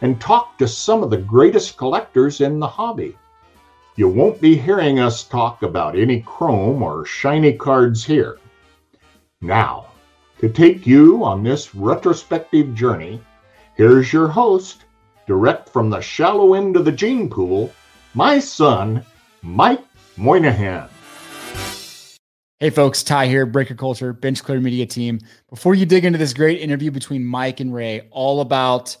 and talk to some of the greatest collectors in the hobby. You won't be hearing us talk about any chrome or shiny cards here. Now, to take you on this retrospective journey, here's your host, direct from the shallow end of the gene pool, my son, Mike Moynihan. Hey folks, Ty here, Breaker Culture, Bench Clear Media team. Before you dig into this great interview between Mike and Ray, all about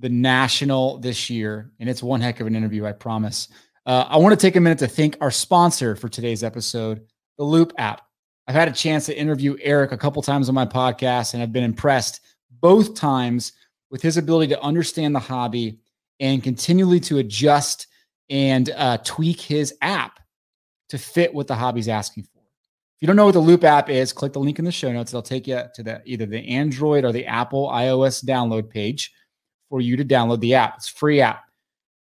the national this year, and it's one heck of an interview, I promise. Uh, I want to take a minute to thank our sponsor for today's episode, the Loop app. I've had a chance to interview Eric a couple times on my podcast, and I've been impressed both times with his ability to understand the hobby and continually to adjust and uh, tweak his app to fit what the hobby's asking for. If you don't know what the Loop app is, click the link in the show notes. It'll take you to the either the Android or the Apple iOS download page for you to download the app. It's free app.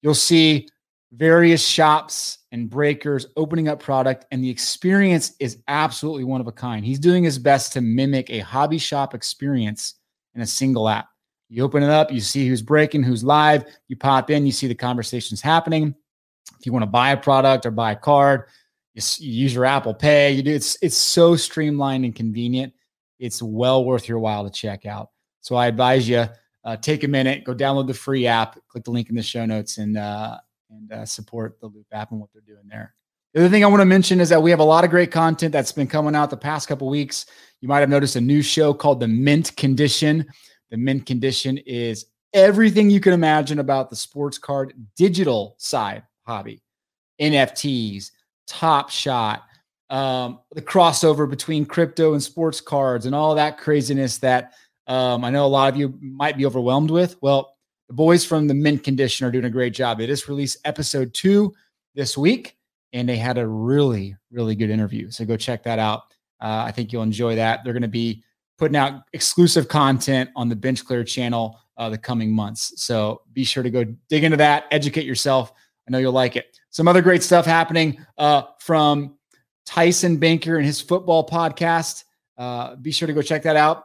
You'll see various shops and breakers opening up product, and the experience is absolutely one of a kind. He's doing his best to mimic a hobby shop experience in a single app. You open it up, you see who's breaking, who's live. You pop in, you see the conversations happening. If you want to buy a product or buy a card, you, you use your Apple Pay. You do it's it's so streamlined and convenient. It's well worth your while to check out. So I advise you uh, take a minute, go download the free app, click the link in the show notes, and uh, and uh, support the Loop app and what they're doing there. The other thing I want to mention is that we have a lot of great content that's been coming out the past couple weeks. You might have noticed a new show called The Mint Condition. The Mint Condition is everything you can imagine about the sports card digital side hobby, NFTs, Top Shot, um, the crossover between crypto and sports cards, and all that craziness that um, I know a lot of you might be overwhelmed with. Well, the boys from the Mint Condition are doing a great job. They just released episode two this week, and they had a really, really good interview. So go check that out. Uh, I think you'll enjoy that. They're going to be putting out exclusive content on the Bench Clear channel uh, the coming months. So be sure to go dig into that, educate yourself. I know you'll like it. Some other great stuff happening uh, from Tyson Banker and his football podcast. Uh, be sure to go check that out.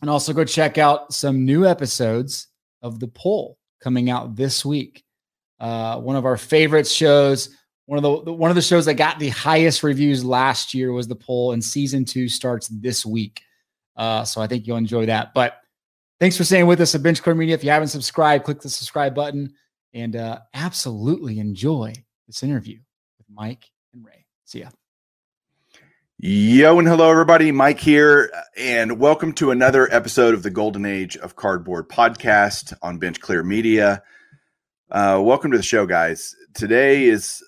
And also go check out some new episodes of The Poll coming out this week. Uh, one of our favorite shows, one of the one of the shows that got the highest reviews last year was The Poll, and season two starts this week. Uh, so I think you'll enjoy that. But thanks for staying with us at Bench Clear Media. If you haven't subscribed, click the subscribe button and uh, absolutely enjoy this interview with Mike and Ray. See ya. Yo and hello, everybody. Mike here, and welcome to another episode of the Golden Age of Cardboard podcast on Bench Clear Media. Uh, welcome to the show, guys. Today is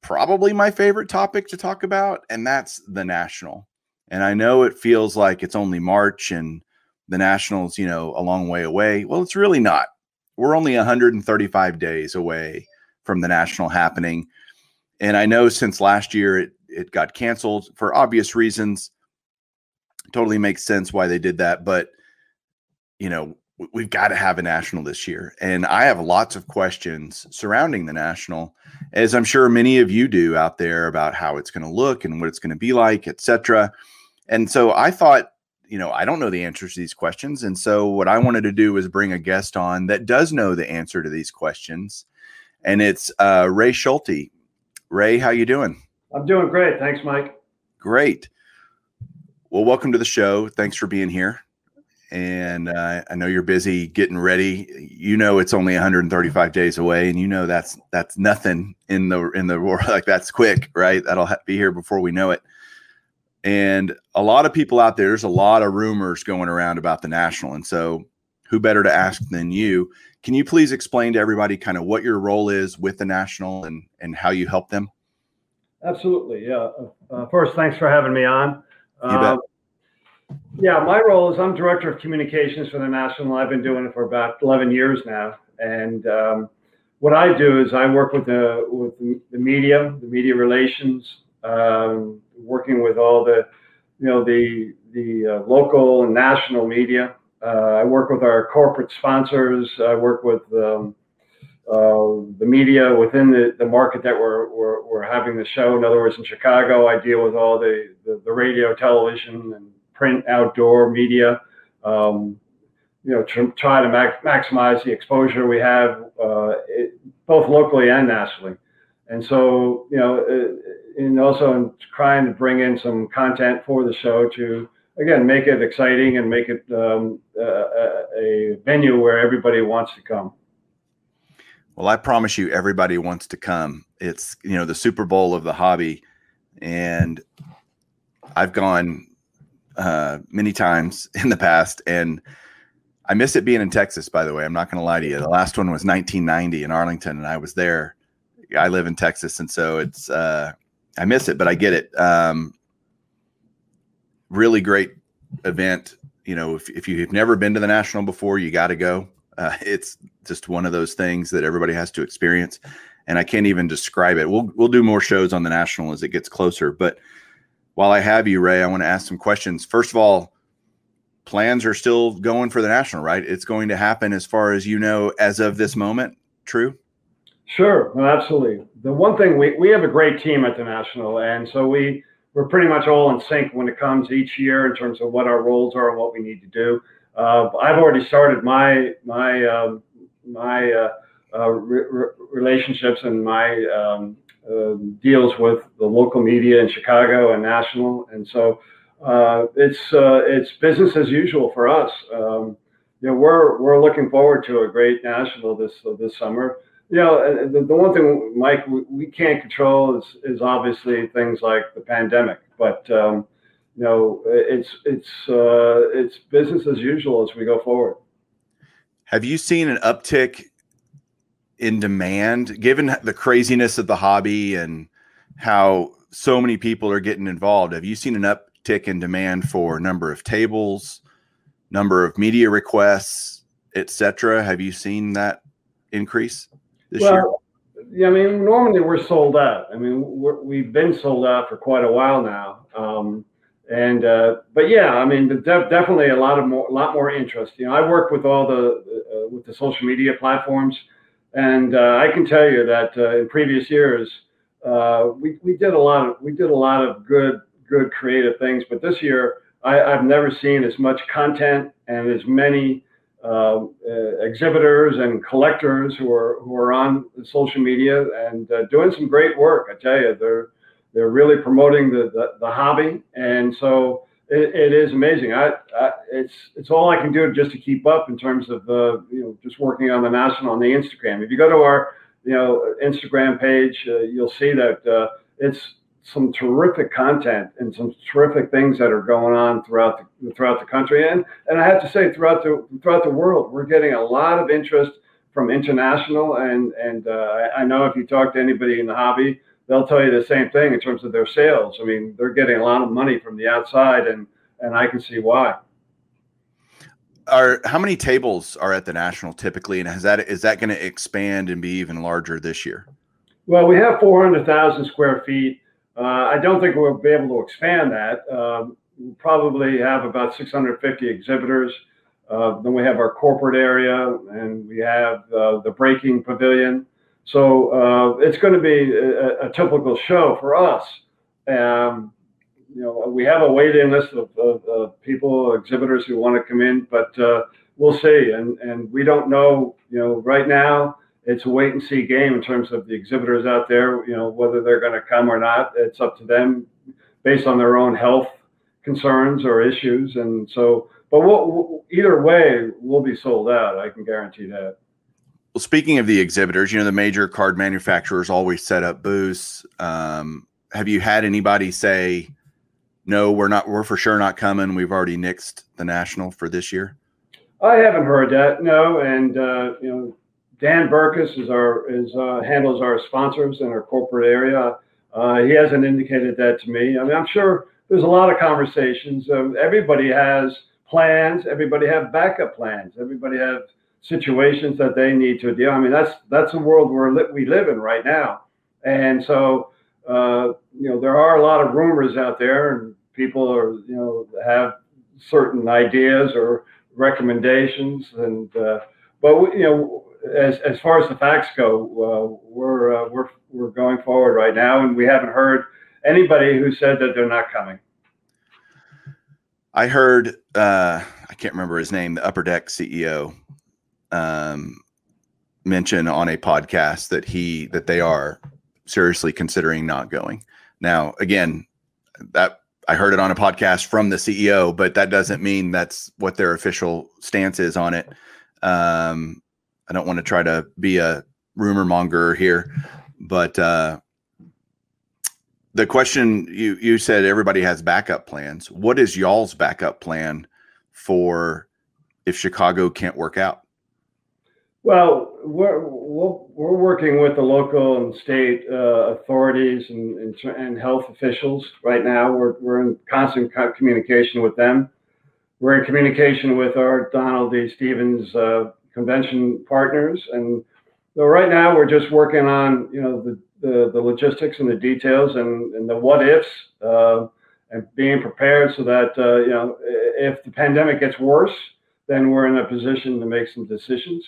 probably my favorite topic to talk about, and that's the National. And I know it feels like it's only March and the Nationals, you know, a long way away. Well, it's really not. We're only 135 days away from the National happening. And I know since last year it it got canceled for obvious reasons. Totally makes sense why they did that, but you know, we've got to have a national this year. And I have lots of questions surrounding the national, as I'm sure many of you do out there about how it's going to look and what it's going to be like, etc. And so I thought, you know, I don't know the answers to these questions. And so what I wanted to do was bring a guest on that does know the answer to these questions. And it's uh, Ray Schulte. Ray, how you doing? I'm doing great. Thanks, Mike. Great. Well, welcome to the show. Thanks for being here. And uh, I know you're busy getting ready. You know it's only 135 days away, and you know that's that's nothing in the in the world. Like that's quick, right? That'll be here before we know it. And a lot of people out there, there's a lot of rumors going around about the national, and so who better to ask than you? Can you please explain to everybody kind of what your role is with the national and and how you help them? Absolutely. Yeah. Uh, first, thanks for having me on. Uh, yeah, my role is I'm director of communications for the National. I've been doing it for about 11 years now. And um, what I do is I work with the with the media, the media relations, um, working with all the you know the the uh, local and national media. Uh, I work with our corporate sponsors. I work with um, the media within the, the market that we're, we're, we're having the show. In other words, in Chicago, I deal with all the, the, the radio, television, and print outdoor media. Um, you know, tr- try to max- maximize the exposure we have, uh, it, both locally and nationally. And so, you know, uh, and also in trying to bring in some content for the show to again make it exciting and make it um, a venue where everybody wants to come. Well, I promise you, everybody wants to come. It's you know the Super Bowl of the hobby, and I've gone uh, many times in the past, and I miss it being in Texas. By the way, I'm not going to lie to you. The last one was 1990 in Arlington, and I was there. I live in Texas, and so it's uh, I miss it, but I get it. Um, really great event. You know, if, if you've never been to the national before, you got to go. Uh, it's just one of those things that everybody has to experience, and I can't even describe it. We'll we'll do more shows on the national as it gets closer. But while I have you, Ray, I want to ask some questions. First of all, plans are still going for the national, right? It's going to happen as far as you know as of this moment. True. Sure, absolutely. The one thing we, we have a great team at the national, and so we we're pretty much all in sync when it comes each year in terms of what our roles are and what we need to do. Uh, I've already started my my um, my uh, uh, re- relationships and my um, um, deals with the local media in Chicago and national, and so uh, it's uh, it's business as usual for us. Um, you know, we're we're looking forward to a great national this this summer. You know, the, the one thing, Mike, we, we can't control is is obviously things like the pandemic, but um, you know, it's it's uh, it's business as usual as we go forward. Have you seen an uptick in demand, given the craziness of the hobby and how so many people are getting involved? Have you seen an uptick in demand for number of tables, number of media requests, etc.? Have you seen that increase this well, year? Yeah, I mean, normally we're sold out. I mean, we have been sold out for quite a while now. Um, and uh, but yeah, I mean, def- definitely a lot of more, lot more interest. You know, I work with all the uh, with the social media platforms, and uh, I can tell you that uh, in previous years, uh, we we did a lot of we did a lot of good good creative things. But this year, I, I've never seen as much content and as many uh, exhibitors and collectors who are who are on social media and doing some great work. I tell you, they're they're really promoting the, the, the hobby. And so it, it is amazing. I, I, it's, it's all I can do just to keep up in terms of, uh, you know, just working on the national on the Instagram. If you go to our, you know, Instagram page, uh, you'll see that uh, it's some terrific content and some terrific things that are going on throughout the throughout the country and and I have to say throughout the throughout the world we're getting a lot of interest from international and and uh, I know if you talk to anybody in the hobby they'll tell you the same thing in terms of their sales. I mean, they're getting a lot of money from the outside, and and I can see why. Are how many tables are at the national typically, and is that is that going to expand and be even larger this year? Well, we have four hundred thousand square feet. Uh, I don't think we'll be able to expand that. Um, we'll probably have about 650 exhibitors. Uh, then we have our corporate area, and we have uh, the breaking pavilion. So uh, it's going to be a, a, typical show for us. Um, you know, we have a waiting list of, of, of, people, exhibitors who want to come in, but uh, we'll see. And and we don't know. You know, right now it's a wait and see game in terms of the exhibitors out there. You know, whether they're going to come or not. It's up to them, based on their own health concerns or issues. And so, but we'll, either way, we'll be sold out. I can guarantee that. Well, speaking of the exhibitors, you know, the major card manufacturers always set up booths. Um, have you had anybody say, no, we're not, we're for sure not coming. We've already nixed the national for this year? I haven't heard that. No. And, uh, you know, Dan Burkus is our, is, uh, handles our sponsors in our corporate area. Uh, he hasn't indicated that to me. I mean, I'm sure there's a lot of conversations. everybody has plans. Everybody have backup plans. Everybody have situations that they need to deal. I mean, that's that's the world we're li- we live in right now, and so uh, you know there are a lot of rumors out there, and people are you know have certain ideas or recommendations, and uh, but we, you know as as far as the facts go, uh, we're uh, we're we're going forward right now, and we haven't heard anybody who said that they're not coming. I heard uh, I can't remember his name, the Upper Deck CEO, um, mention on a podcast that he that they are seriously considering not going. Now, again, that I heard it on a podcast from the CEO, but that doesn't mean that's what their official stance is on it. Um, I don't want to try to be a rumor monger here, but uh, the question you you said everybody has backup plans. What is y'all's backup plan for if Chicago can't work out? Well, we're we're working with the local and state uh, authorities and, and, and health officials right now. We're we're in constant communication with them. We're in communication with our Donald D. Stevens uh, convention partners. And so right now we're just working on, you know, the, the, the logistics and the details and, and the what ifs uh, and being prepared so that, uh, you know, if the pandemic gets worse, then we're in a position to make some decisions.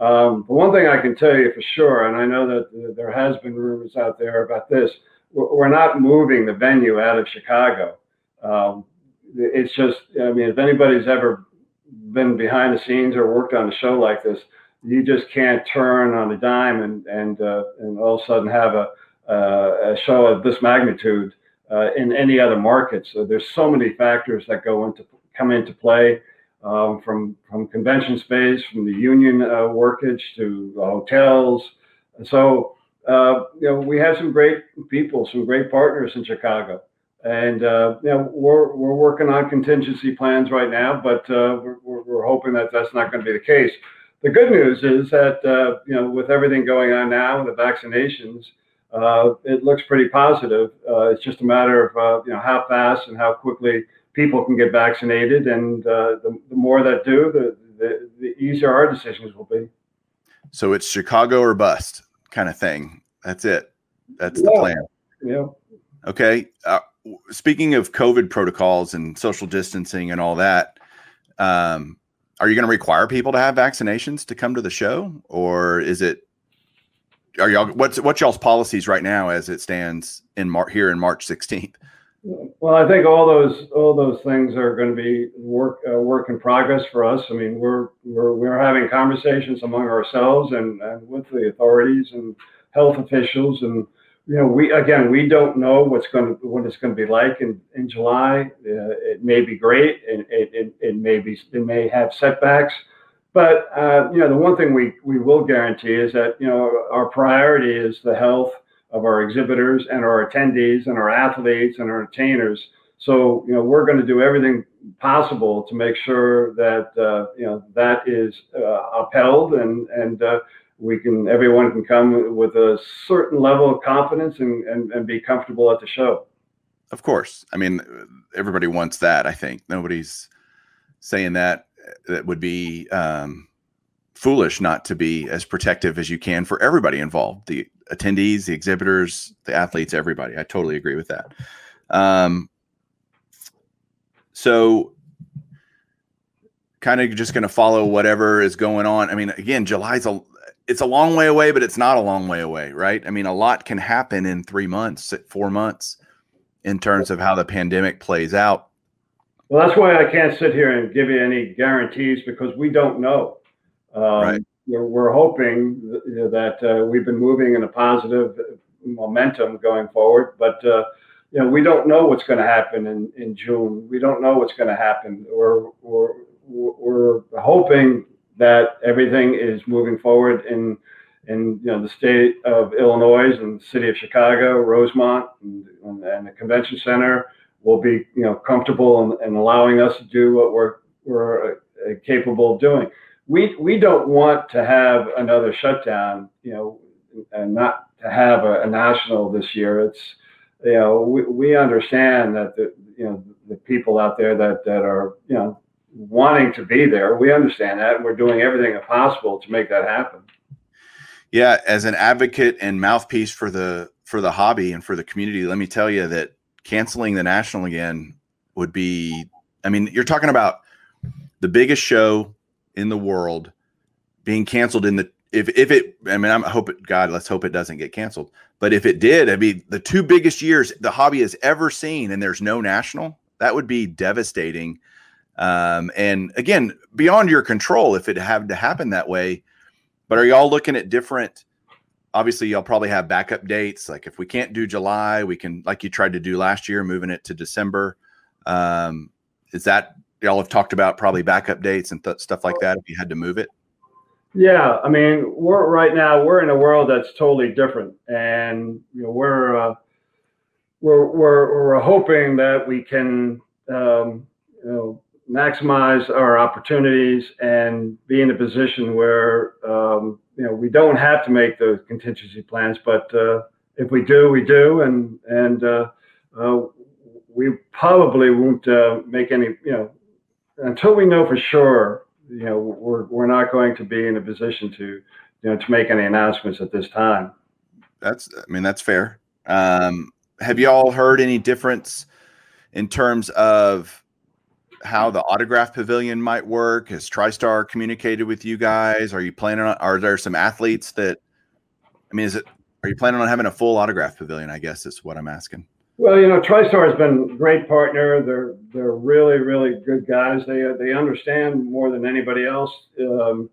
Um, but one thing I can tell you for sure, and I know that there has been rumors out there about this, we're not moving the venue out of Chicago. Um, it's just, I mean, if anybody's ever been behind the scenes or worked on a show like this, you just can't turn on a dime and and uh, and all of a sudden have a uh, a show of this magnitude uh, in any other market. So there's so many factors that go into come into play, um, from from convention space, from the union uh, workage to hotels. So uh, you know we have some great people, some great partners in Chicago. And uh, you know, we're we're working on contingency plans right now, but uh, we're, we're hoping that that's not going to be the case. The good news is that uh, you know, with everything going on now, and the vaccinations, uh, it looks pretty positive. It's just a matter of you know how fast and how quickly people can get vaccinated, and the, the more that do, the, the the easier our decisions will be. So it's Chicago or bust kind of thing. That's it. That's the plan. Yeah. Okay. Uh, speaking of COVID protocols and social distancing and all that, um, are you going to require people to have vaccinations to come to the show, or is it? Are y'all what's what's y'all's policies right now as it stands in Mar- here in March sixteenth? Well, I think all those all those things are going to be work uh, work in progress for us. I mean, we're we're we're having conversations among ourselves and, and with the authorities and health officials and you know, we again, we don't know what's going to what it's going to be like in in July. Uh, it may be great, and it, it, it may be it may have setbacks, but uh, you know, the one thing we we will guarantee is that you know our priority is the health of our exhibitors and our attendees and our athletes and our entertainers. So you know, we're going to do everything possible to make sure that uh, you know that is uh, upheld and and uh, we can everyone can come with a certain level of confidence and, and, and be comfortable at the show. Of course. I mean everybody wants that i think. Nobody's saying that that would be um, foolish not to be as protective as you can for everybody involved. The attendees the exhibitors the athletes everybody i totally agree with that um, so kind of just going to follow whatever is going on i mean again july's a it's a long way away, but it's not a long way away, right? I mean, a lot can happen in three months, four months, in terms of how the pandemic plays out. Well, that's why I can't sit here and give you any guarantees because we don't know. Um, right. We're, hoping that uh, we've been moving in a positive momentum going forward, but uh, you know we don't know what's going to happen in, in June. We don't know what's going to happen. We're, we're we're hoping that everything is moving forward in in you know the state of Illinois and the city of Chicago, Rosemont, and, and the convention center will be you know comfortable in allowing us to do what we're we're uh, capable of doing. We we don't want to have another shutdown, you know, and not to have a, a national this year. It's you know we, we understand that the you know the people out there that that are you know wanting to be there. We understand that, and we're doing everything possible to make that happen. Yeah, as an advocate and mouthpiece for the for the hobby and for the community, let me tell you that canceling the national again would be. I mean, you're talking about the biggest show in the world being canceled in the if if it I mean I'm hope it God let's hope it doesn't get canceled. But if it did, I mean the two biggest years the hobby has ever seen and there's no national, that would be devastating. Um, and again, beyond your control if it had to happen that way. But are y'all looking at different obviously y'all probably have backup dates like if we can't do July, we can like you tried to do last year moving it to December. Um, is that y'all have talked about probably backup dates and th- stuff like that if you had to move it? Yeah, I mean, we're right now we're in a world that's totally different, and you know we're uh, we're, we're we're hoping that we can um, you know maximize our opportunities and be in a position where um, you know we don't have to make those contingency plans, but uh, if we do, we do, and and uh, uh we probably won't uh, make any you know until we know for sure you know, we're, we're not going to be in a position to, you know, to make any announcements at this time. That's, I mean, that's fair. Um, have you all heard any difference in terms of how the autograph pavilion might work? Has TriStar communicated with you guys? Are you planning on, are there some athletes that, I mean, is it, are you planning on having a full autograph pavilion? I guess is what I'm asking. Well, you know, TriStar has been a great partner. They're they're really really good guys. They they understand more than anybody else um,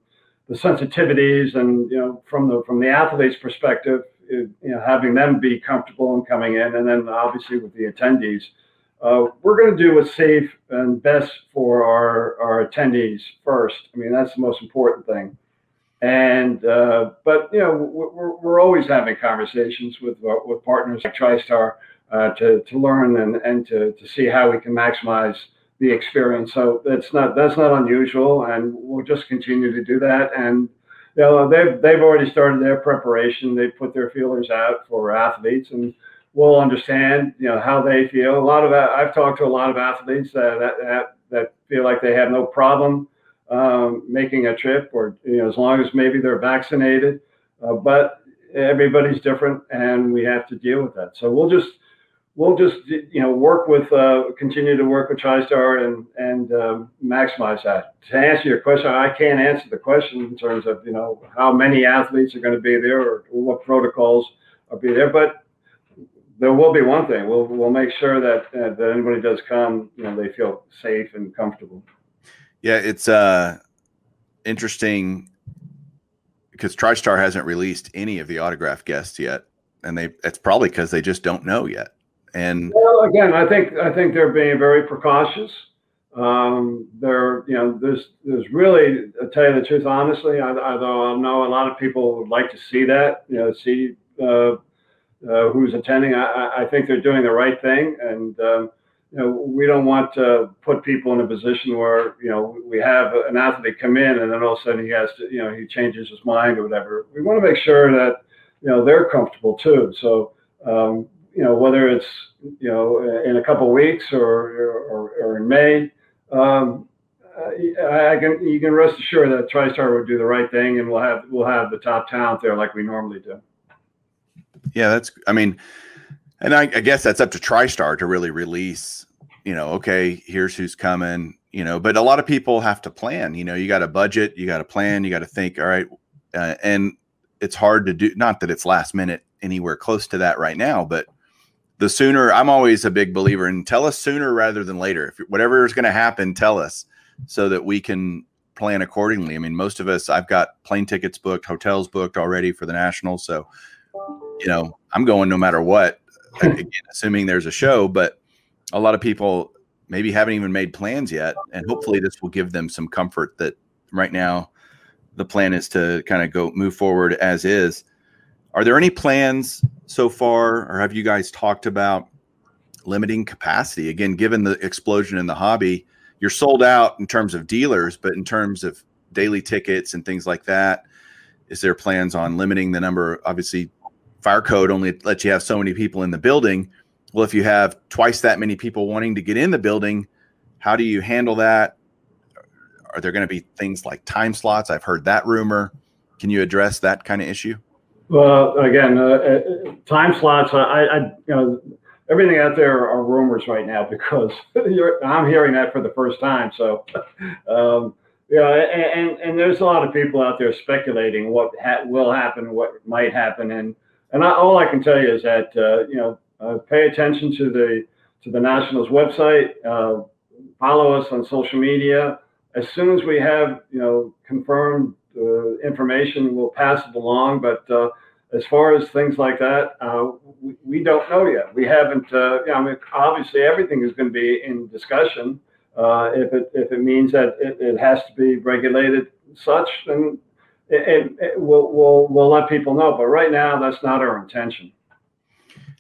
the sensitivities, and you know, from the from the athlete's perspective, it, you know, having them be comfortable and coming in, and then obviously with the attendees, uh, we're going to do what's safe and best for our our attendees first. I mean, that's the most important thing. And uh, but you know, we're, we're always having conversations with with partners like TriStar uh, to, to learn and, and to, to see how we can maximize the experience. So that's not that's not unusual, and we'll just continue to do that. And you know, they've they've already started their preparation. They put their feelers out for athletes, and we'll understand you know how they feel. A lot of I've talked to a lot of athletes that that that feel like they have no problem um, making a trip, or you know, as long as maybe they're vaccinated. Uh, but everybody's different, and we have to deal with that. So we'll just we'll just you know work with uh, continue to work with TriStar and and um, maximize that. To answer your question, I can't answer the question in terms of you know how many athletes are going to be there or what protocols are be there, but there will be one thing. We'll we'll make sure that uh, that anybody does come, you know, they feel safe and comfortable. Yeah, it's uh interesting because TriStar hasn't released any of the autograph guests yet, and they it's probably because they just don't know yet. And well, again, I think I think they're being very precautious. Um, there, you know, there's there's really, to tell you the truth, honestly, I, although I know a lot of people would like to see that, you know, see uh, uh, who's attending. I, I think they're doing the right thing, and um, you know, we don't want to put people in a position where you know we have an athlete come in and then all of a sudden he has to, you know, he changes his mind or whatever. We want to make sure that you know they're comfortable too. So um, you know, whether it's you know in a couple weeks or or, or in May, um, I can you can rest assured that TriStar would do the right thing, and we'll have we'll have the top talent there like we normally do. Yeah, that's. I mean, and I, I guess that's up to TriStar to really release. You know, okay, here's who's coming. You know, but a lot of people have to plan. You know, you got a budget, you got to plan, you got to think. All right, uh, and it's hard to do. Not that it's last minute anywhere close to that right now, but the sooner I'm always a big believer in tell us sooner rather than later. If whatever is going to happen, tell us so that we can plan accordingly. I mean, most of us, I've got plane tickets booked, hotels booked already for the national. So, you know, I'm going no matter what, again, assuming there's a show, but a lot of people maybe haven't even made plans yet. And hopefully this will give them some comfort that right now the plan is to kind of go move forward as is. Are there any plans so far, or have you guys talked about limiting capacity? Again, given the explosion in the hobby, you're sold out in terms of dealers, but in terms of daily tickets and things like that, is there plans on limiting the number? Obviously, fire code only lets you have so many people in the building. Well, if you have twice that many people wanting to get in the building, how do you handle that? are there going to be things like time slots? I've heard that rumor. Can you address that kind of issue? Well, again, uh, uh, time slots. I, I, you know, everything out there are rumors right now because I'm hearing that for the first time. So, um, yeah, and, and there's a lot of people out there speculating what ha- will happen, what might happen, and and I, all I can tell you is that uh, you know uh, pay attention to the to the Nationals website, uh, follow us on social media. As soon as we have you know confirmed uh, information, we'll pass it along. But uh, as far as things like that, uh, we, we, don't know yet. We haven't. Uh, I mean, obviously, everything is going to be in discussion. Uh, if it if it means that it, it has to be regulated such, then it, it, we'll, we'll we'll let people know. But right now, that's not our intention.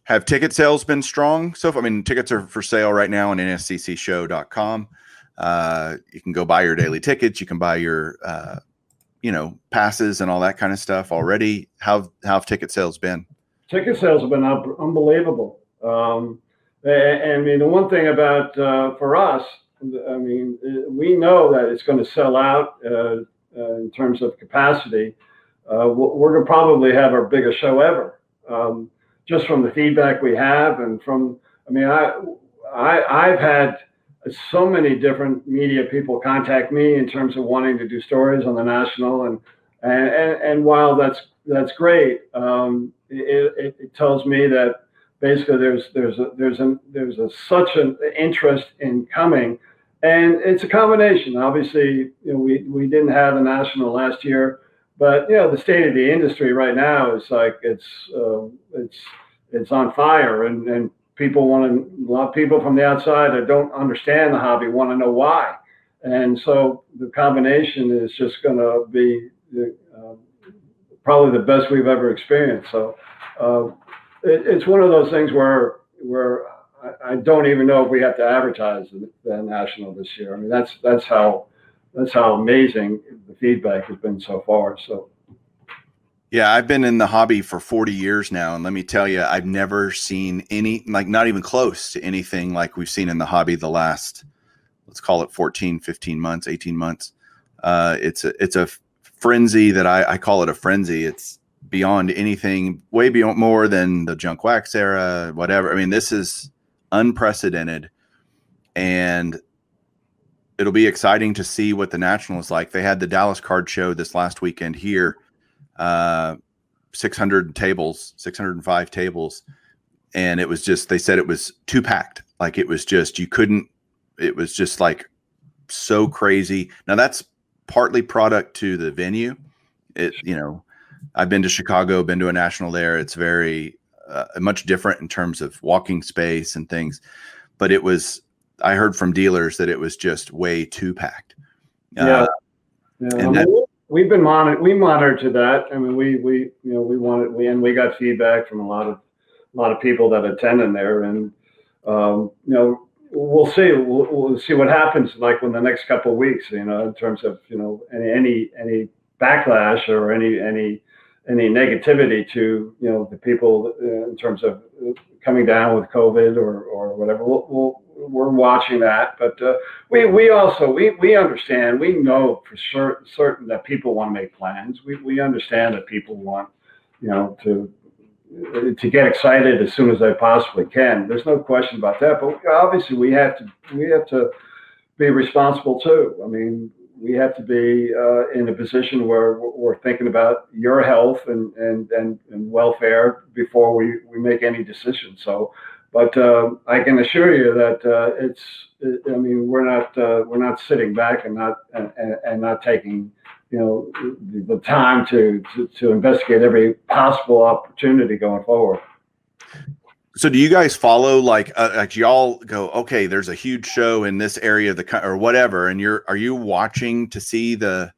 Have ticket sales been strong so? I mean, tickets are for sale right now on nsccshow.com. Uh, you can go buy your daily tickets. You can buy your uh, you know passes and all that kind of stuff already. How how have ticket sales been? Ticket sales have been unbelievable. Um, and, I mean, the one thing about uh, for us, I mean, we know that it's going to sell out uh, uh, in terms of capacity. Uh, we're going to probably have our biggest show ever, um, just from the feedback we have and from. I mean, I, I I've had so many different media people contact me in terms of wanting to do stories on the national and and and, and while that's that's great um, it, it, it, tells me that basically there's there's a there's there's a, such an interest in coming. And it's a combination. Obviously you know we we didn't have a national last year but you know the state of the industry right now is like it's uh, it's it's on fire. And and people want to, a lot of people from the outside that don't understand the hobby want to know why. And so the combination is just going to be uh, probably the best we've ever experienced. So uh, it, it's one of those things where where I, I, don't even know if we have to advertise the, the, national this year. I mean that's that's how that's how amazing the feedback has been so far. So yeah, I've been in the hobby for 40 years now. And let me tell you, I've never seen any, like, not even close to anything like we've seen in the hobby the last, let's call it 14, 15 months, 18 months. Uh, it's a, it's a frenzy that I, I call it a frenzy. It's beyond anything, way beyond more than the junk wax era, whatever. I mean, this is unprecedented. And it'll be exciting to see what the national is like. They had the Dallas card show this last weekend here uh, 600 tables, 605 tables. And it was just, they said it was too packed. Like it was just, you couldn't, it was just like so crazy. Now that's partly product to the venue. It, you know, I've been to Chicago, been to a national there. It's very uh, much different in terms of walking space and things. But it was, I heard from dealers that it was just way too packed. Yeah. Uh, yeah. And that, we've been monitor we monitor to that. I mean, we we you know we wanted we and we got feedback from a lot of a lot of people that attend in there, and um, you know we'll see we'll, we'll, see what happens like in the next couple of weeks. You know, in terms of you know any any any backlash or any any any negativity to you know the people uh, in terms of coming down with COVID or or whatever. We'll, we'll we're watching that, but uh, we we also we we understand. We know for sure certain that people want to make plans. We we understand that people want, you know, to to get excited as soon as they possibly can. There's no question about that. But obviously, we have to we have to be responsible too. I mean, we have to be uh, in a position where we're thinking about your health and and and, and welfare before we we make any decision. So but uh, I can assure you that uh, it's. I mean, we're not uh, we're not sitting back and not and, and not taking you know the time to, to, to investigate every possible opportunity going forward. So, do you guys follow like uh, like y'all go? Okay, there's a huge show in this area of the or whatever, and you're are you watching to see the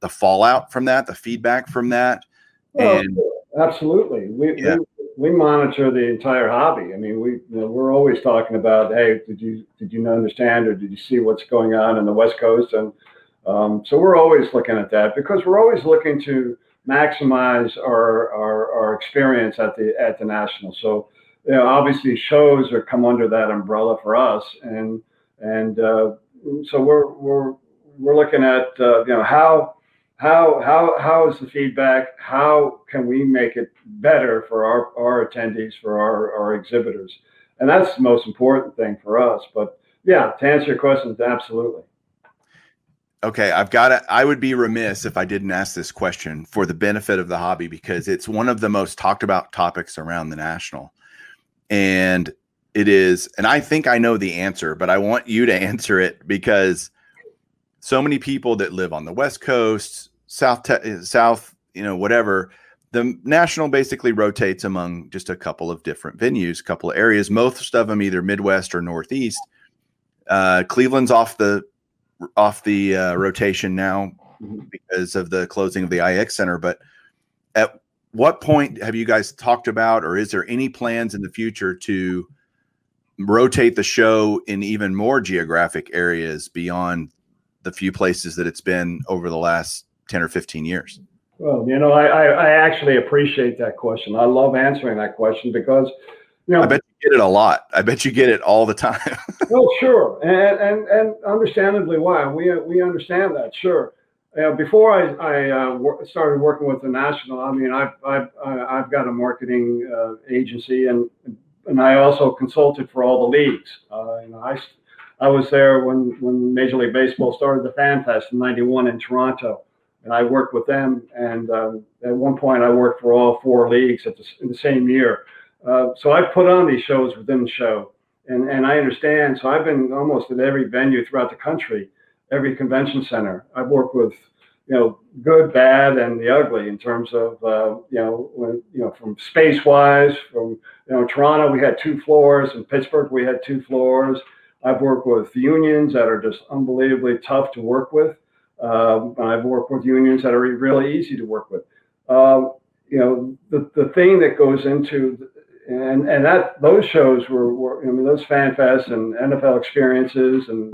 the fallout from that, the feedback from that? Well, and absolutely, we, yeah. we we monitor the entire hobby. I mean, we you know, we're always talking about, hey, did you did you understand or did you see what's going on in the West Coast? And um, so we're always looking at that because we're always looking to maximize our, our, our experience at the at the national. So you know, obviously shows are come under that umbrella for us, and and uh, so we're we're we're looking at uh, you know how how how how is the feedback? How can we make it better for our our attendees, for our our exhibitors? And that's the most important thing for us. But yeah, to answer your question, absolutely. Okay, I've got to, I would be remiss if I didn't ask this question for the benefit of the hobby because it's one of the most talked about topics around the national. And it is, and I think I know the answer, but I want you to answer it because so many people that live on the West Coast, South, te- South, you know, whatever, the national basically rotates among just a couple of different venues, a couple of areas, most of them either Midwest or Northeast. Uh, Cleveland's off the off the uh, rotation now mm-hmm. because of the closing of the IX Center. But at what point have you guys talked about, or is there any plans in the future to rotate the show in even more geographic areas beyond the few places that it's been over the last 10 or 15 years? Well, you know, I, I, I actually appreciate that question. I love answering that question because, you know, I bet you get it a lot. I bet you get it all the time. well, sure, and and and understandably why we we understand that. Sure, uh, before I I uh, started working with the national, I mean, I've I've I've got a marketing uh, agency, and and I also consulted for all the leagues. Uh, you know, I I was there when when Major League Baseball started the Fan Fest in '91 in Toronto and I worked with them. And um, at one point, I worked for all four leagues at the, in the same year. Uh, so I've put on these shows within the show, and and I understand. So I've been almost at every venue throughout the country, every convention center. I've worked with, you know, good, bad, and the ugly in terms of, uh, you know, when you know from space wise. From you know Toronto, we had two floors. In Pittsburgh, we had two floors. I've worked with unions that are just unbelievably tough to work with. Um, I've worked with unions that are really easy to work with. Um, you know, the, the thing that goes into and and that those shows were, were I mean those fan fests and NFL experiences and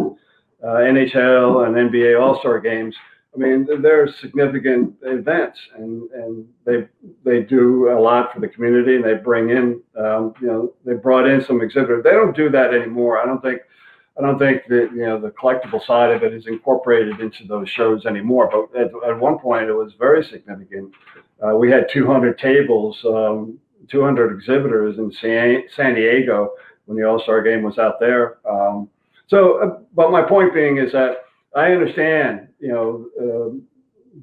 uh, NHL and NBA All Star games. I mean they're significant events and and they they do a lot for the community and they bring in um, you know they brought in some exhibitors. They don't do that anymore. I don't think I don't think that you know the collectible side of it is incorporated into those shows anymore. But at, at one point, it was very significant. Uh, we had 200 tables, um, 200 exhibitors in San, San Diego when the All Star Game was out there. Um, so, uh, but my point being is that I understand, you know, uh,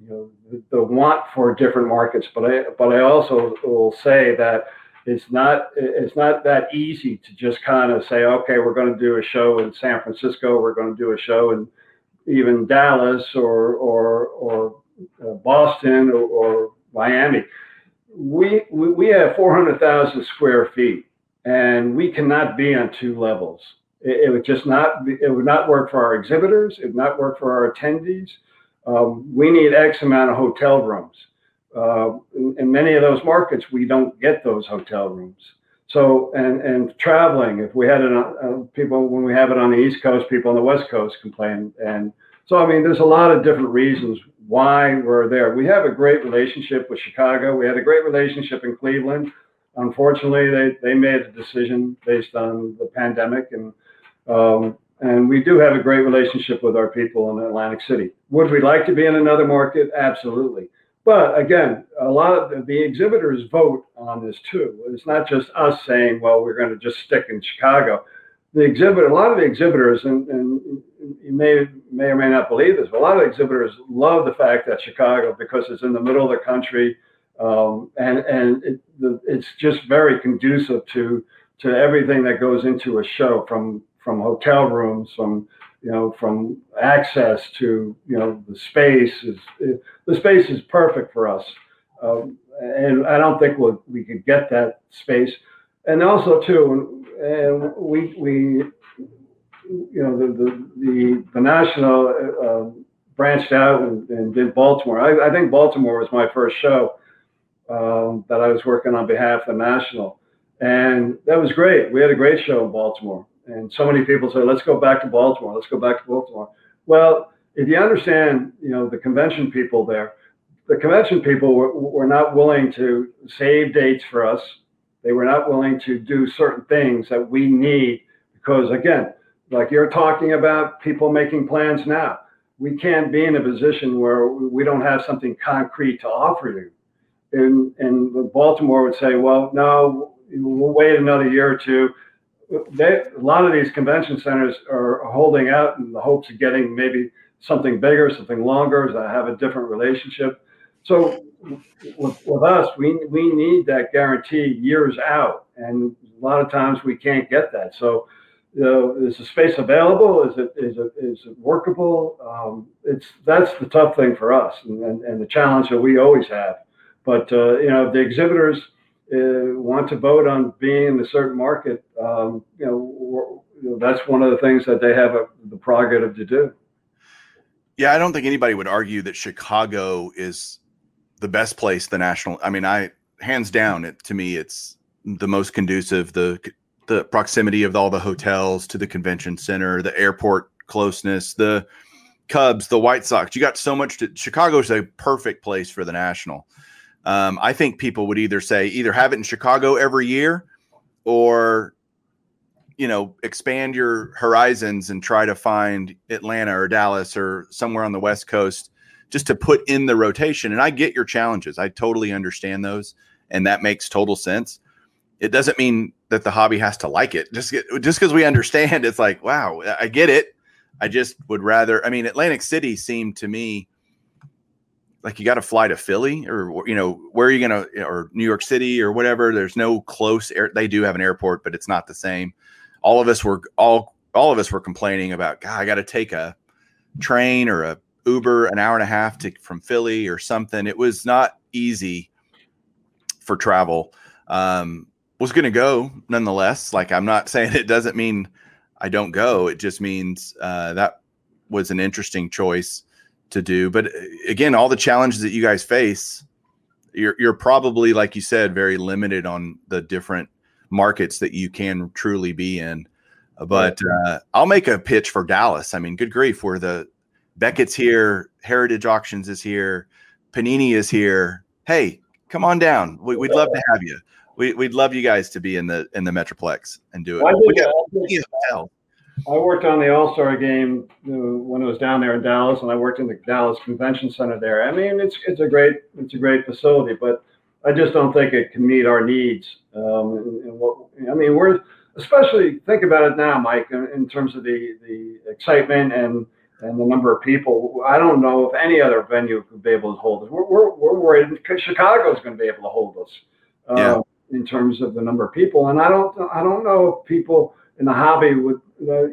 you know the, the want for different markets, but I but I also will say that it's not it's not that easy to just kind of say okay we're going to do a show in san francisco we're going to do a show in even dallas or or or uh, boston or, or, miami. We, we we have 400000 square feet and we cannot be on two levels. It, it would just not it would not work for our exhibitors it would not work for our attendees. Um, we need x amount of hotel rooms uh, in, in, many of those markets, we don't get those hotel rooms. So, and and traveling, if we had it uh, people when we have it on the East Coast, people on the West Coast complain, and so I mean, there's a lot of different reasons why we're there. We have a great relationship with Chicago. We had a great relationship in Cleveland. Unfortunately, they they made a decision based on the pandemic, and um, and we do have a great relationship with our people in Atlantic City. Would we like to be in another market? Absolutely. But again, a lot of the, exhibitors vote on this too. It's not just us saying, well, we're going to just stick in Chicago. The exhibit, a lot of the exhibitors, and, and you may may or may not believe this, but a lot of exhibitors love the fact that Chicago, because it's in the middle of the country, um, and and it, the, it's just very conducive to to everything that goes into a show, from from hotel rooms, from you know, from access to, you know, the space is, the space is perfect for us. Um, and I don't think we'll, we could get that space. And also too, and we, we, you know, the, the, the, the national uh, branched out and, and, did Baltimore. I, I, think Baltimore was my first show um, that I was working on behalf of the national. And that was great. We had a great show in Baltimore. And so many people say, let's go back to Baltimore. Let's go back to Baltimore. Well, if you understand, you know, the convention people there, the convention people were, were not willing to save dates for us. They were not willing to do certain things that we need because, again, like you're talking about people making plans now. we can't be in a position where we don't have something concrete to offer you. And, and Baltimore would say, well, no, we'll wait another year or two. They, a lot of these convention centers are holding out in the hopes of getting maybe something bigger, something longer, that have a different relationship. So with, with us, we, we need that guarantee years out. And a lot of times we can't get that. So you know, is the space available? Is it is it is it workable? Um, it's that's the tough thing for us, and, and, and the challenge that we always have. But uh, you know, the exhibitors uh, want to vote on being in a certain market, um, you, know, you, know, that's one of the things that they have a, the prerogative to do. Yeah, I don't think anybody would argue that Chicago is the best place. The national, I mean, I hands down, it to me, it's the most conducive. The the proximity of all the hotels to the convention center, the airport closeness, the Cubs, the White Sox. You got so much to Chicago's a perfect place for the national. Um, I think people would either say either have it in Chicago every year or you know expand your horizons and try to find Atlanta or Dallas or somewhere on the West Coast just to put in the rotation. And I get your challenges. I totally understand those and that makes total sense. It doesn't mean that the hobby has to like it. Just get, just because we understand, it's like, wow, I get it. I just would rather. I mean, Atlantic City seemed to me like you got to fly to Philly or you know where are you gonna or New York City or whatever. There's no close air. They do have an airport, but it's not the same. All of us were all all of us were complaining about. God, I got to take a train or a Uber an hour and a half to from Philly or something. It was not easy for travel. Um, was going to go nonetheless. Like I'm not saying it doesn't mean I don't go. It just means uh, that was an interesting choice to do. But uh, again, all the challenges that you guys face, you're you're probably like you said, very limited on the different markets that you can truly be in. But uh, I'll make a pitch for Dallas. I mean, good grief, where the Beckett's here, Heritage Auctions is here, Panini is here. Hey, come on down. We, would love to have you we, would love you guys to be in the in the Metroplex and do it. Well, I, did, got, I worked on the All Star game uh, when it was down there in Dallas, and I worked in the Dallas Convention Center there. I mean, it's it's a great it's a great facility, but I just don't think it can meet our needs. Um, and, and what I mean, we're especially think about it now, Mike, in, in terms of the the excitement and and the number of people. I don't know if any other venue could be able to hold us. We're, we're, we're worried Chicago is going to be able to hold us. Yeah. Um, in terms of the number of people. And I don't I don't know if people in the hobby would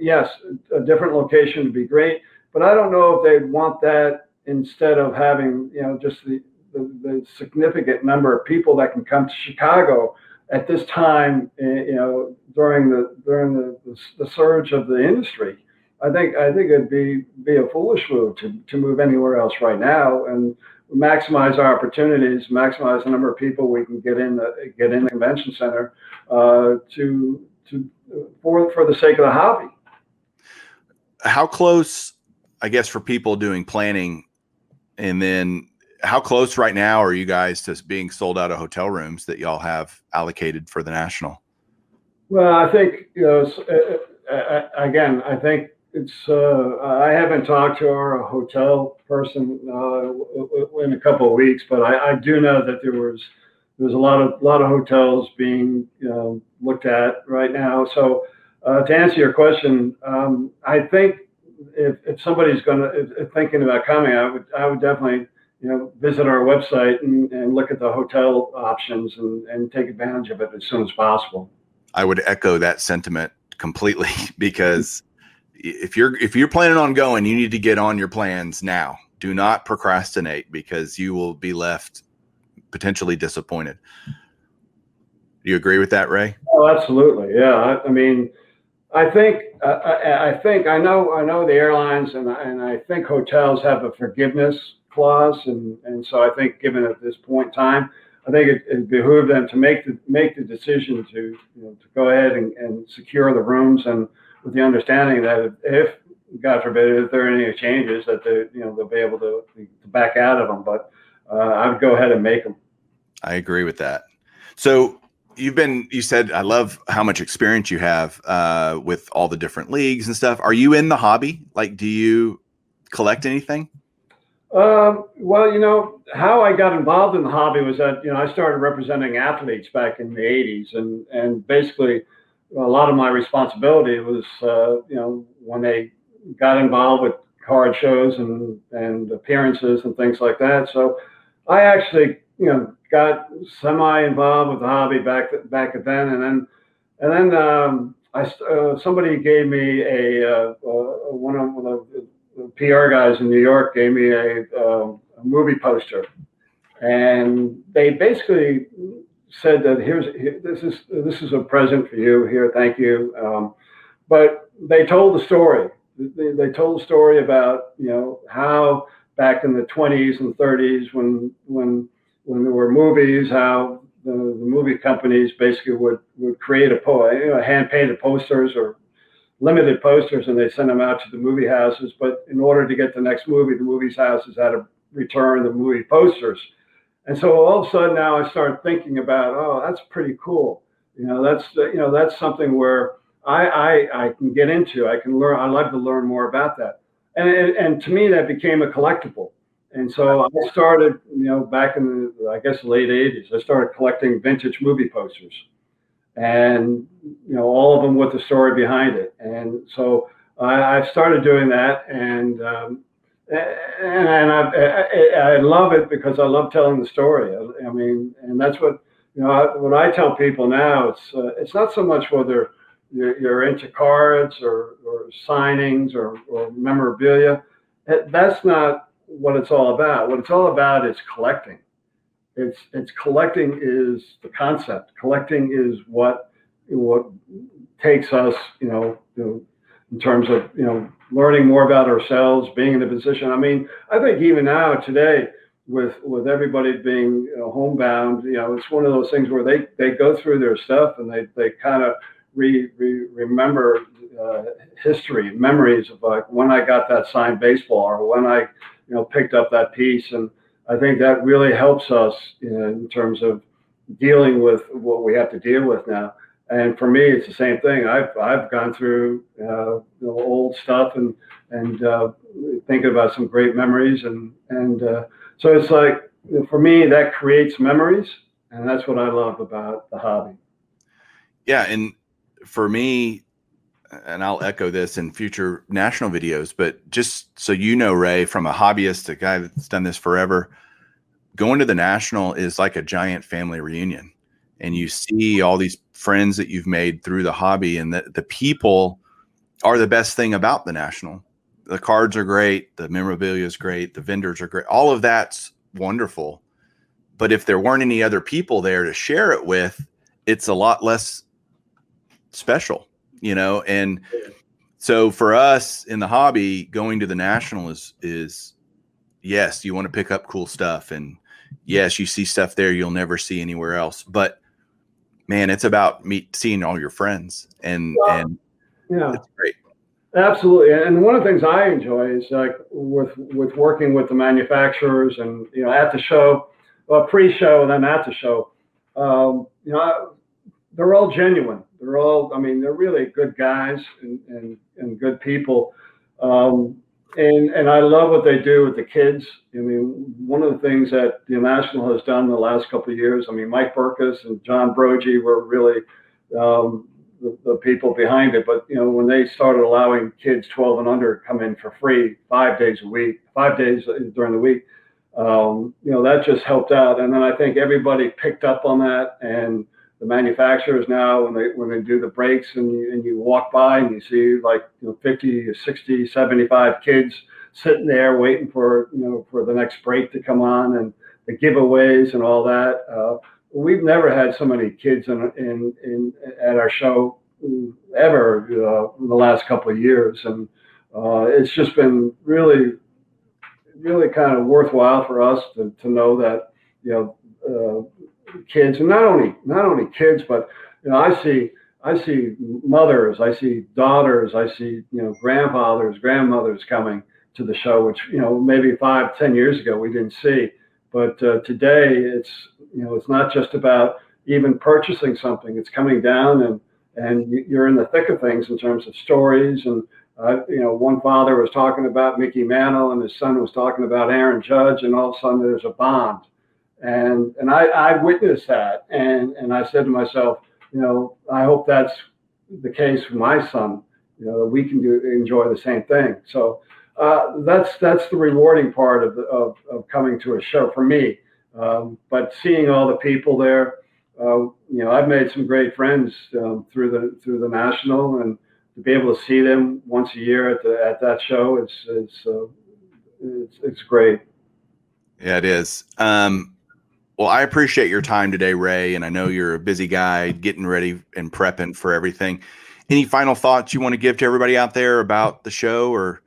yes a different location would be great, but I don't know if they'd want that instead of having you know just the, the, the significant number of people that can come to Chicago at this time eh, you know during the during the, the, the surge of the industry. I think I think it'd be be a foolish move to, to move anywhere else right now. And maximize our opportunities, maximize the number of people we can get in the get in the convention center uh, to to for for the sake of the hobby. How close, I guess, for people doing planning, and then how close right now are you guys to being sold out of hotel rooms that y'all have allocated for the national? Well, I think you know. Uh, uh, again, I think it's uh, I haven't talked to our hotel person uh, in a couple of weeks, but I, I, do know that there was there's a lot of lot of hotels being know, looked at right now. So uh, to answer your question, um, I think if, if somebody's going to thinking about coming, I would I would definitely you know visit our website and, and look at the hotel options and, and take advantage of it as soon as possible. I would echo that sentiment completely because if you're if you're planning on going, you need to get on your plans now. Do not procrastinate because you will be left potentially disappointed. Do you agree with that, Ray? Oh, absolutely. Yeah. I, I mean, I think uh, I, I, think I know I know the airlines and and I think hotels have a forgiveness clause, and and so I think given at this point in time, I think it, it behooves them to make the make the decision to you know, to go ahead and, and secure the rooms and with the understanding that if, God forbid, if there are any changes, that they, you know, they'll be able to, to back out of them. But uh, I would go ahead and make them. I agree with that. So you've been, you said, I love how much experience you have uh, with all the different leagues and stuff. Are you in the hobby? Like, do you collect anything? Um, well, you know, how I got involved in the hobby was that, you know, I started representing athletes back in the 80s. And, and basically, a lot of my responsibility was, uh, you know, when they got involved with card shows and, and appearances and things like that. So I actually, you know, got semi involved with the hobby back back then. And then, and then um, I, uh, somebody gave me a, uh, uh one of the PR guys in New York gave me a, uh, a movie poster, and they basically said that here's here, this is this is a present for you here, thank you. Um, but they told the story. They, they told the story about you know how back in the 20s and 30s when when when there were movies, how the, the movie companies basically would would create a po- you know, hand painted posters or limited posters and they sent them out to the movie houses. But in order to get the next movie, the movie houses had to return the movie posters. And so all of a sudden now I start thinking about, oh, that's pretty cool. You know, that's you know that's something where I I, I can get into. I can learn. I love to learn more about that. And, and and to me that became a collectible. And so I started, you know, back in the I guess late '80s. I started collecting vintage movie posters and you know all of them with the story behind it. And so I, I started doing that, and um, and, and I, I, I, love it because I love telling the story. I, I, mean, and that's what you know. What I tell people now, it's uh, it's not so much whether you're, you're into cards or, or signings or, or memorabilia. That's not what it's all about. What it's all about is collecting it's it's collecting is the concept. Collecting is what what takes us, you know, in terms of you know learning more about ourselves, being in a position. I mean, I think even now today, with with everybody being you know, homebound, you know, it's one of those things where they they go through their stuff and they they kind of re, re, remember uh, history, memories of like when I got that signed baseball or when I you know picked up that piece and I think that really helps us in terms of dealing with what we have to deal with now. And for me, it's the same thing. I've I've gone through uh, you know, old stuff and and uh, thinking about some great memories and and uh, so it's like for me that creates memories and that's what I love about the hobby. Yeah, and for me, and I'll echo this in future national videos, but just so you know, Ray, from a hobbyist, a guy that's done this forever, going to the national is like a giant family reunion. And you see all these friends that you've made through the hobby, and the, the people are the best thing about the national. The cards are great, the memorabilia is great, the vendors are great. All of that's wonderful. But if there weren't any other people there to share it with, it's a lot less special you know and so for us in the hobby going to the national is is yes you want to pick up cool stuff and yes you see stuff there you'll never see anywhere else but man it's about meet seeing all your friends and well, and yeah. it's great. Absolutely and one of the things i enjoy is like with with working with the manufacturers and you know at the show well pre-show and then at the show um, you know they're all genuine they're all, I mean, they're really good guys and, and, and good people. Um, and, and I love what they do with the kids. I mean, one of the things that the National has done in the last couple of years, I mean, Mike Berkus and John Broggi were really um, the, the, people behind it. But, you know, when they started allowing kids 12 and under to come in for free five days a week, five days during the week, um, you know, that just helped out. And then I think everybody picked up on that and – the manufacturers now when they when they do the breaks and you, and you walk by and you see like you know 50 60 75 kids sitting there waiting for you know for the next break to come on and the giveaways and all that uh, we've never had so many kids in in, in at our show ever uh, in the last couple of years. And uh, it's just been really really kind of worthwhile for us to, to know that you know uh, kids, and not only not only kids, but you know, I see I see mothers, I see daughters, I see you know grandfathers, grandmothers coming to the show, which you know maybe five, ten years ago we didn't see, but uh, today it's you know it's not just about even purchasing something; it's coming down and and you're in the thick of things in terms of stories and uh, you know, one father was talking about Mickey Mantle and his son was talking about Aaron Judge, and all of a sudden there's a bond. And and I, I witnessed that, and and I said to myself, you know, I hope that's the case for my son. You know, that we can do enjoy the same thing. So uh, that's that's the rewarding part of, the, of of coming to a show for me. Um, but seeing all the people there, uh, you know, I've made some great friends um, through the through the national, and to be able to see them once a year at the at that show, it's it's uh, it's, it's great. Yeah, it is. Um, well, I appreciate your time today, Ray, and I know you're a busy guy getting ready and prepping for everything. Any final thoughts you want to give to everybody out there about the show, or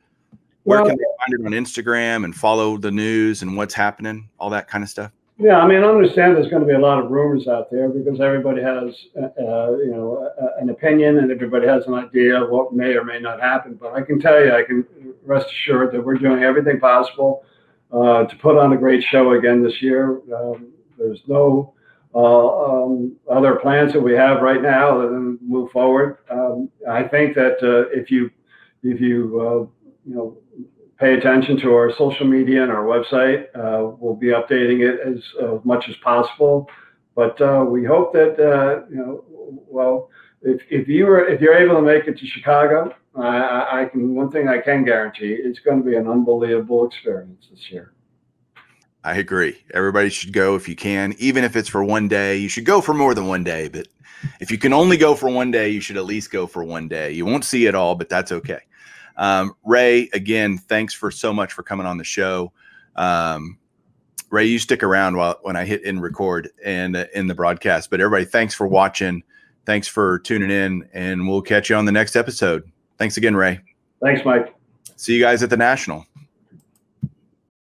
where well, can they find it on Instagram and follow the news and what's happening, all that kind of stuff? Yeah, I mean, I understand there's going to be a lot of rumors out there because everybody has, uh, you know, an opinion and everybody has an idea of what may or may not happen. But I can tell you, I can rest assured that we're doing everything possible uh, to put on a great show again this year. Um, there's no uh, um, other plans that we have right now than move forward. Um, I think that uh, if you if you uh, you know pay attention to our social media and our website, uh, we'll be updating it as uh, much as possible. But we hope that you know well. If, if you are if you're able to make it to Chicago, I, I can one thing I can guarantee it's going to be an unbelievable experience this year. I agree. Everybody should go if you can, even if it's for one day. You should go for more than one day, but if you can only go for one day, you should at least go for one day. You won't see it all, but that's okay. Um, Ray, again, thanks for so much for coming on the show. Um, Ray, you stick around while when I hit in record and uh, in the broadcast. But everybody, thanks for watching. Thanks for tuning in, and we'll catch you on the next episode. Thanks again, Ray. Thanks, Mike. See you guys at the National.